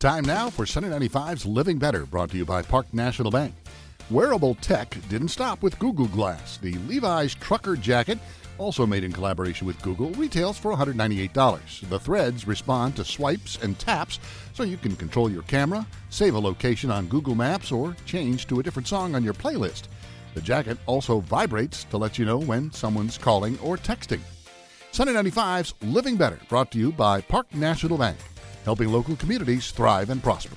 Time now for Sunny 95's Living Better, brought to you by Park National Bank. Wearable tech didn't stop with Google Glass. The Levi's trucker jacket, also made in collaboration with Google, retails for $198. The threads respond to swipes and taps, so you can control your camera, save a location on Google Maps, or change to a different song on your playlist. The jacket also vibrates to let you know when someone's calling or texting. Sunny 95's Living Better, brought to you by Park National Bank, helping local communities thrive and prosper.